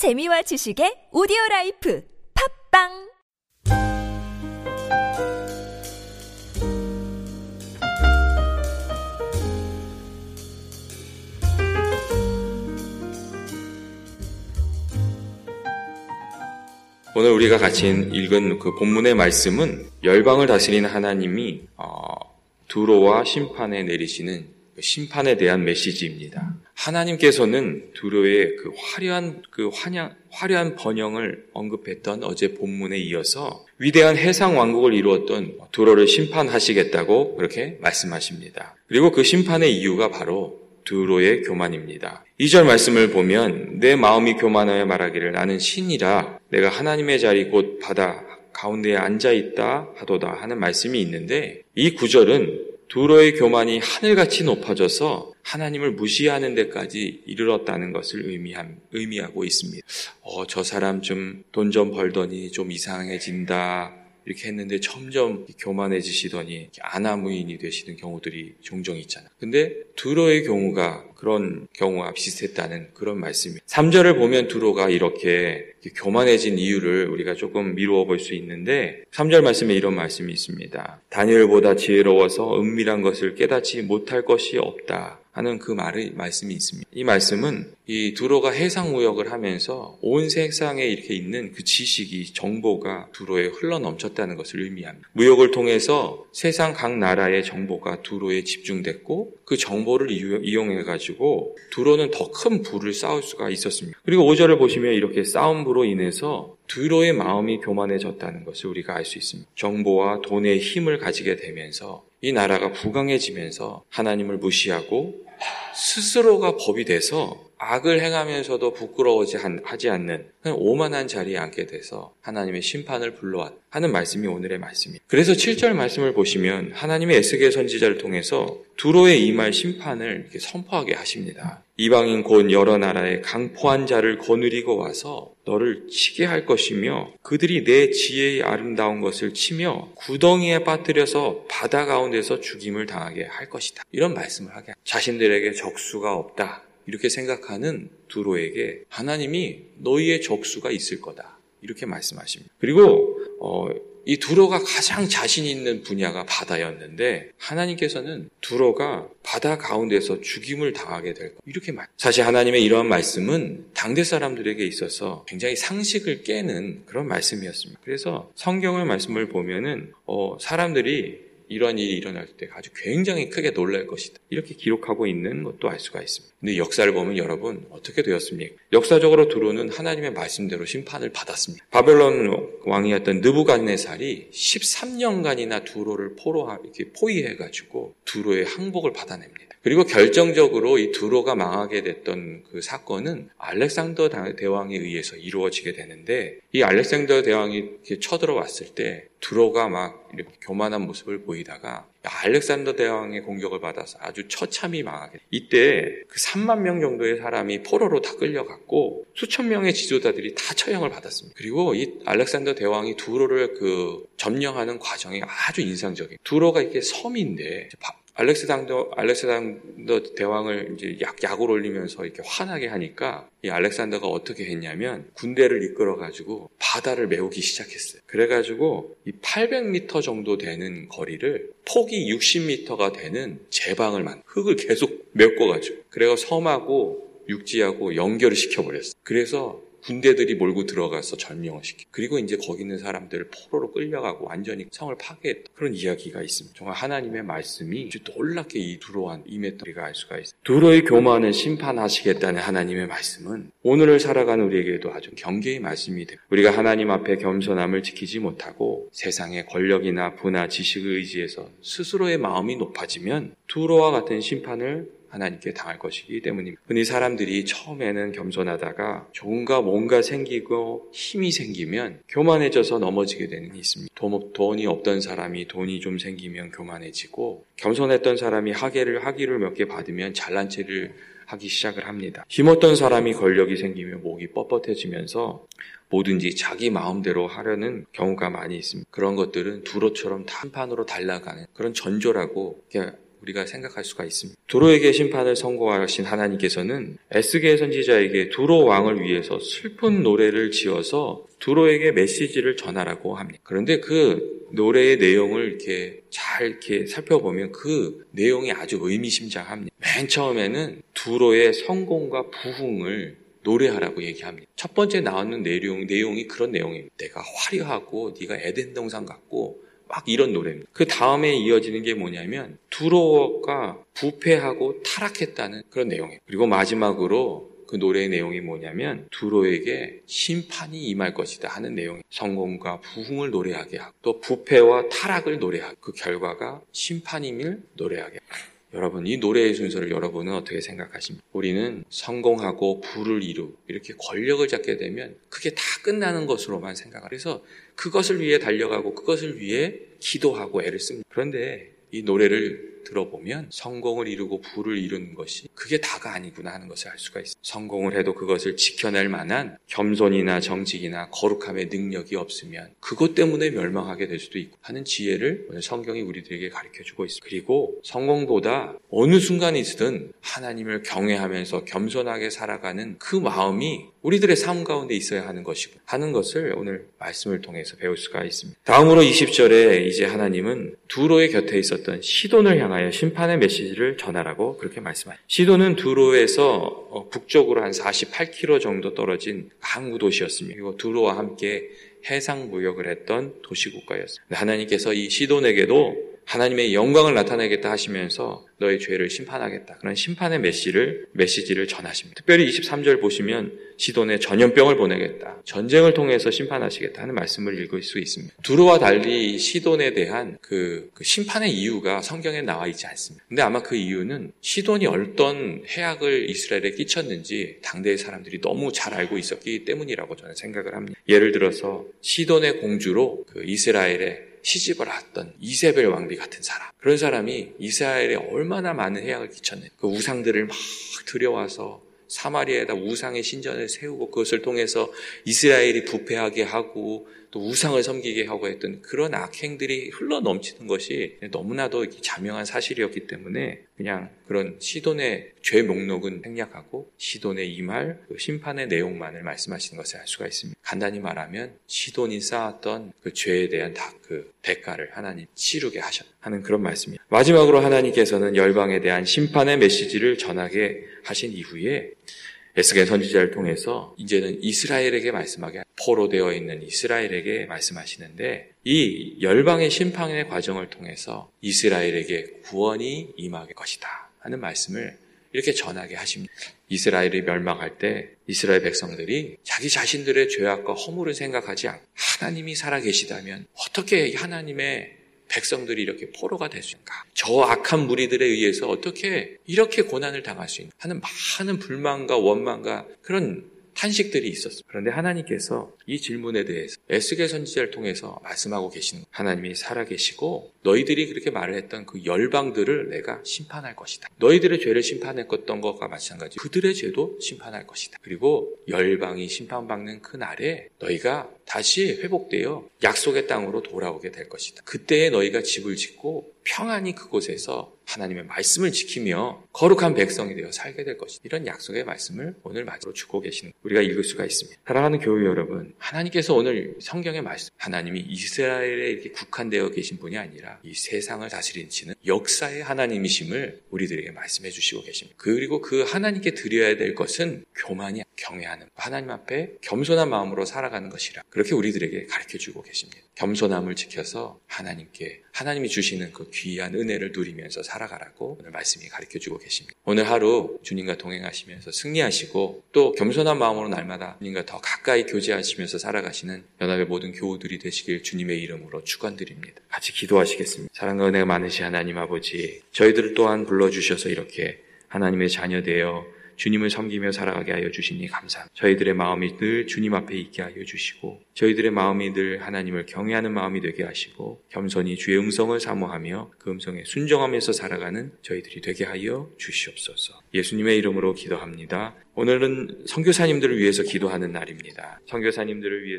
재미와 지식의 오디오 라이프 팟빵! 오늘 우리가 같이 읽은 그 본문의 말씀은 열방을 다스리는 하나님이 어, 두로와 심판에 내리시는 그 심판에 대한 메시지입니다. 하나님께서는 두로의 그 화려한 그 환양, 화려한 번영을 언급했던 어제 본문에 이어서 위대한 해상 왕국을 이루었던 두로를 심판하시겠다고 그렇게 말씀하십니다. 그리고 그 심판의 이유가 바로 두로의 교만입니다. 2절 말씀을 보면 내 마음이 교만하여 말하기를 나는 신이라 내가 하나님의 자리 곧 바다 가운데에 앉아 있다 하도다 하는 말씀이 있는데 이 구절은 두로의 교만이 하늘같이 높아져서 하나님을 무시하는 데까지 이르렀다는 것을 의미함, 의미하고 있습니다. 어, 저 사람 좀 돈좀 벌더니 좀 이상해진다. 이렇게 했는데 점점 교만해지시더니 아나무인이 되시는 경우들이 종종 있잖아요. 근데 두로의 경우가 그런 경우와 비슷했다는 그런 말씀이에요. 3절을 보면 두로가 이렇게 교만해진 이유를 우리가 조금 미루어 볼 수 있는데 3절 말씀에 이런 말씀이 있습니다. 다니엘보다 지혜로워서 은밀한 것을 깨닫지 못할 것이 없다. 하는 그 말의 말씀이 있습니다. 이 말씀은 이 두로가 해상 무역을 하면서 온 세상에 이렇게 있는 그 지식이 정보가 두로에 흘러 넘쳤다는 것을 의미합니다. 무역을 통해서 세상 각 나라의 정보가 두로에 집중됐고 그 정보를 이용해 가지고 두로는 더 큰 부를 쌓을 수가 있었습니다. 그리고 5절을 보시면 이렇게 싸움으로 인해서 두로의 마음이 교만해졌다는 것을 우리가 알 수 있습니다. 정보와 돈의 힘을 가지게 되면서 이 나라가 부강해지면서 하나님을 무시하고 스스로가 법이 돼서 악을 행하면서도 부끄러워지 하지 않는 오만한 자리에 앉게 돼서 하나님의 심판을 불러왔 하는 말씀이 오늘의 말씀입니다. 그래서 7절 말씀을 보시면 하나님의 에스겔 선지자를 통해서 두로에 임할 심판을 선포하게 하십니다. 이방인 곧 여러 나라의 강포한 자를 거느리고 와서 너를 치게 할 것이며 그들이 내 지혜의 아름다운 것을 치며 구덩이에 빠뜨려서 바다 가운데서 죽임을 당하게 할 것이다. 이런 말씀을 하게 자신들에게 적수가 없다. 이렇게 생각하는 두로에게 하나님이 너희의 적수가 있을 거다. 이렇게 말씀하십니다. 그리고 어, 이 두로가 가장 자신 있는 분야가 바다였는데 하나님께서는 두로가 바다 가운데서 죽임을 당하게 될 것. 이렇게 말. 사실 하나님의 이러한 말씀은 당대 사람들에게 있어서 굉장히 상식을 깨는 그런 말씀이었습니다. 그래서 성경의 말씀을 보면은 어, 사람들이 이러한 일이 일어날 때 아주 굉장히 크게 놀랄 것이다. 이렇게 기록하고 있는 것도 알 수가 있습니다. 근데 역사를 보면 여러분 어떻게 되었습니까? 역사적으로 두로는 하나님의 말씀대로 심판을 받았습니다. 바벨론 왕이었던 느부갓네살이 13년간이나 두로를 포로 이렇게 포위해 가지고 두로의 항복을 받아냅니다. 그리고 결정적으로 이 두로가 망하게 됐던 그 사건은 알렉산더 대왕에 의해서 이루어지게 되는데 이 알렉산더 대왕이 이렇게 쳐들어왔을 때 두로가 막 이렇게 교만한 모습을 보이다가 알렉산더 대왕의 공격을 받아서 아주 처참히 망하게 이때 그 3만 명 정도의 사람이 포로로 다 끌려갔고 수천 명의 지도자들이 다 처형을 받았습니다. 그리고 이 알렉산더 대왕이 두로를 그 점령하는 과정이 아주 인상적이에요. 두로가 이게 섬인데 알렉산더 알렉산더 대왕을 이제 약 약을 올리면서 이렇게 화나게 하니까 이 알렉산더가 어떻게 했냐면 군대를 이끌어 가지고 바다를 메우기 시작했어요. 그래 가지고 이 800m 정도 되는 거리를 폭이 60m가 되는 제방을 만 흙을 계속 메꿔 가지고 그래가 섬하고 육지하고 연결을 시켜 버렸어요. 그래서 군대들이 몰고 들어가서 전명을 시키. 그리고 이제 거기 있는 사람들을 포로로 끌려가고 완전히 성을 파괴했다. 그런 이야기가 있습니다. 정말 하나님의 말씀이 놀랍게 이 두로한 임했던 우리가 알 수가 있습니다. 두로의 교만을 심판하시겠다는 하나님의 말씀은 오늘을 살아가는 우리에게도 아주 경계의 말씀이 됩니다. 우리가 하나님 앞에 겸손함을 지키지 못하고 세상의 권력이나 부나 지식을 의지해서 스스로의 마음이 높아지면 두로와 같은 심판을 하나님께 당할 것이기 때문입니다. 흔히 사람들이 처음에는 겸손하다가 조금가 뭔가 생기고 힘이 생기면 교만해져서 넘어지게 되는 게 있습니다. 돈이 없던 사람이 돈이 좀 생기면 교만해지고 겸손했던 사람이 하계를 학위를 몇 개 받으면 잘난 체를 하기 시작을 합니다. 힘없던 사람이 권력이 생기면 목이 뻣뻣해지면서 뭐든지 자기 마음대로 하려는 경우가 많이 있습니다. 그런 것들은 두로처럼 단판으로 달라가는 그런 전조라고 우리가 생각할 수가 있습니다. 두로에게 심판을 선고하신 하나님께서는 에스겔 선지자에게 두로 왕을 위해서 슬픈 노래를 지어서 두로에게 메시지를 전하라고 합니다. 그런데 그 노래의 내용을 이렇게 잘 이렇게 살펴보면 그 내용이 아주 의미심장합니다. 맨 처음에는 두로의 성공과 부흥을 노래하라고 얘기합니다. 첫 번째 나오는 내용, 내용이 그런 내용입니다. 내가 화려하고 네가 에덴 동산 같고 막 이런 노래입니다. 그 다음에 이어지는 게 뭐냐면 두로가 부패하고 타락했다는 그런 내용이에요. 그리고 마지막으로 그 노래의 내용이 뭐냐면 두로에게 심판이 임할 것이다 하는 내용이 성공과 부흥을 노래하게 하고 또 부패와 타락을 노래하고 그 결과가 심판임을 노래하게 하고 여러분 이 노래의 순서를 여러분은 어떻게 생각하십니까? 우리는 성공하고 부를 이루 이렇게 권력을 잡게 되면 그게 다 끝나는 것으로만 생각을 해서 그것을 위해 달려가고 그것을 위해 기도하고 애를 씁니다. 그런데 이 노래를 들어보면 성공을 이루고 부를 이루는 것이 그게 다가 아니구나 하는 것을 알 수가 있어요. 성공을 해도 그것을 지켜낼 만한 겸손이나 정직이나 거룩함의 능력이 없으면 그것 때문에 멸망하게 될 수도 있고 하는 지혜를 오늘 성경이 우리들에게 가르쳐 주고 있습니다. 그리고 성공보다 어느 순간이든 하나님을 경외하면서 겸손하게 살아가는 그 마음이 우리들의 삶 가운데 있어야 하는 것이고 하는 것을 오늘 말씀을 통해서 배울 수가 있습니다. 다음으로 20절에 이제 하나님은 두로의 곁에 있었던 시돈을 향 하여 심판의 메시지를 전하라고 그렇게 말씀하십니다. 시돈은 두로에서 어, 북쪽으로 한 48km 정도 떨어진 항구 도시였습니다. 그리고 두로와 함께 해상 무역을 했던 도시 국가였습니다. 하나님께서 이 시돈에게도 하나님의 영광을 나타내겠다 하시면서 너의 죄를 심판하겠다. 그런 심판의 메시를, 메시지를 전하십니다. 특별히 23절 보시면 시돈에 전염병을 보내겠다. 전쟁을 통해서 심판하시겠다 하는 말씀을 읽을 수 있습니다. 두루와 달리 시돈에 대한 그, 그, 심판의 이유가 성경에 나와 있지 않습니다. 근데 아마 그 이유는 시돈이 어떤 해악을 이스라엘에 끼쳤는지 당대의 사람들이 너무 잘 알고 있었기 때문이라고 저는 생각을 합니다. 예를 들어서 시돈의 공주로 그 이스라엘의 시집을 왔던 이세벨 왕비 같은 사람. 그런 사람이 이스라엘에 얼마나 많은 해악을 끼쳤는지 그 우상들을 막 들여와서 사마리아에다 우상의 신전을 세우고 그것을 통해서 이스라엘이 부패하게 하고 또 우상을 섬기게 하고 했던 그런 악행들이 흘러 넘치는 것이 너무나도 자명한 사실이었기 때문에 그냥 그런 시돈의 죄 목록은 생략하고 시돈의 이 말, 그 심판의 내용만을 말씀하시는 것을 알 수가 있습니다. 간단히 말하면 시돈이 쌓았던 그 죄에 대한 다 그 대가를 하나님 치르게 하셨 하는 그런 말씀입니다. 마지막으로 하나님께서는 열방에 대한 심판의 메시지를 전하게 하신 이후에 에스겔 선지자를 통해서 이제는 이스라엘에게 말씀하게 포로 되어 있는 이스라엘에게 말씀하시는데 이 열방의 심판의 과정을 통해서 이스라엘에게 구원이 임하게 것이다 하는 말씀을 이렇게 전하게 하십니다. 이스라엘이 멸망할 때 이스라엘 백성들이 자기 자신들의 죄악과 허물을 생각하지 않고 하나님이 살아계시다면 어떻게 하나님의 백성들이 이렇게 포로가 될 수 있는가? 저 악한 무리들에 의해서 어떻게 이렇게 고난을 당할 수 있는가? 하는 많은 불만과 원망과 그런 탄식들이 있었습니다. 그런데 하나님께서 이 질문에 대해서 에스겔 선지자를 통해서 말씀하고 계시는 하나님이 살아계시고 너희들이 그렇게 말을 했던 그 열방들을 내가 심판할 것이다. 너희들의 죄를 심판했던 것과 마찬가지 그들의 죄도 심판할 것이다. 그리고 열방이 심판받는 그 날에 너희가 다시 회복되어 약속의 땅으로 돌아오게 될 것이다. 그때에 너희가 집을 짓고 평안히 그곳에서 하나님의 말씀을 지키며 거룩한 백성이 되어 살게 될 것이다. 이런 약속의 말씀을 오늘 마지로 주고 계시는 우리가 읽을 수가 있습니다. 사랑하는 교회 여러분, 하나님께서 오늘 성경의 말씀, 하나님이 이스라엘에 이렇게 국한되어 계신 분이 아니라 이 세상을 다스리시는 역사의 하나님이심을 우리들에게 말씀해 주시고 계십니다. 그리고 그 하나님께 드려야 될 것은 교만이 경외하는 하나님 앞에 겸손한 마음으로 살아가는 것이라 그렇게 우리들에게 가르쳐 주고 계십니다. 겸손함을 지켜서 하나님께 하나님이 주시는 그 귀한 은혜를 누리면서 살아 가라고 오늘 말씀이 가르쳐 주고 계십니다. 오늘 하루 주님과 동행하시면서 승리하시고 또 겸손한 마음으로 날마다 주님과 더 가까이 교제하시면서 살아가시는 연합의 모든 교우들이 되시길 주님의 이름으로 축원드립니다. 같이 기도하시겠습니다. 사랑과 은혜가 많으시 하나님 아버지 저희들을 또한 불러주셔서 이렇게 하나님의 자녀 되어 주님을 섬기며 살아가게 하여 주시니 감사합니다. 저희들의 마음이 늘 주님 앞에 있게 하여 주시고 저희들의 마음이 늘 하나님을 경외하는 마음이 되게 하시고 겸손히 주의 음성을 사모하며 그 음성에 순정하면서 살아가는 저희들이 되게 하여 주시옵소서. 예수님의 이름으로 기도합니다. 오늘은 선교사님들을 위해서 기도하는 날입니다. 선교사님들을 위해서